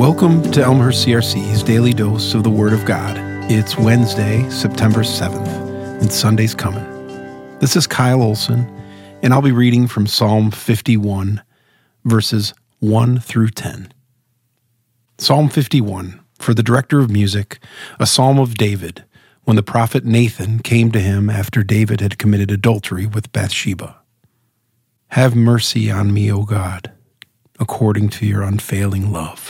Welcome to Elmhurst CRC's daily dose of the Word of God. It's Wednesday, September 7th, and Sunday's coming. This is Kyle Olson, and I'll be reading from Psalm 51, verses 1 through 10. Psalm 51, for the director of music, a psalm of David, when the prophet Nathan came to him after David had committed adultery with Bathsheba. Have mercy on me, O God, according to your unfailing love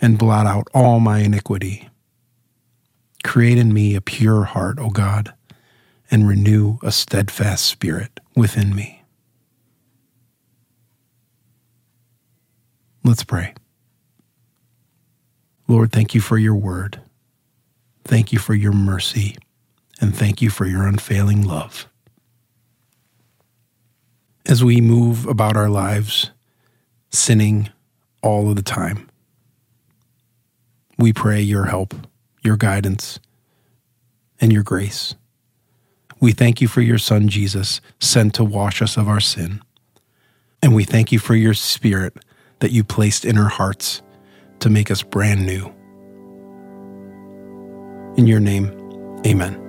and blot out all my iniquity. Create in me a pure heart, O God, and renew a steadfast spirit within me. Let's pray. Lord, thank you for your word. Thank you for your mercy, and thank you for your unfailing love. As we move about our lives, sinning all of the time, we pray your help, your guidance, and your grace. We thank you for your Son, Jesus, sent to wash us of our sin. And we thank you for your Spirit that you placed in our hearts to make us brand new. In your name, amen.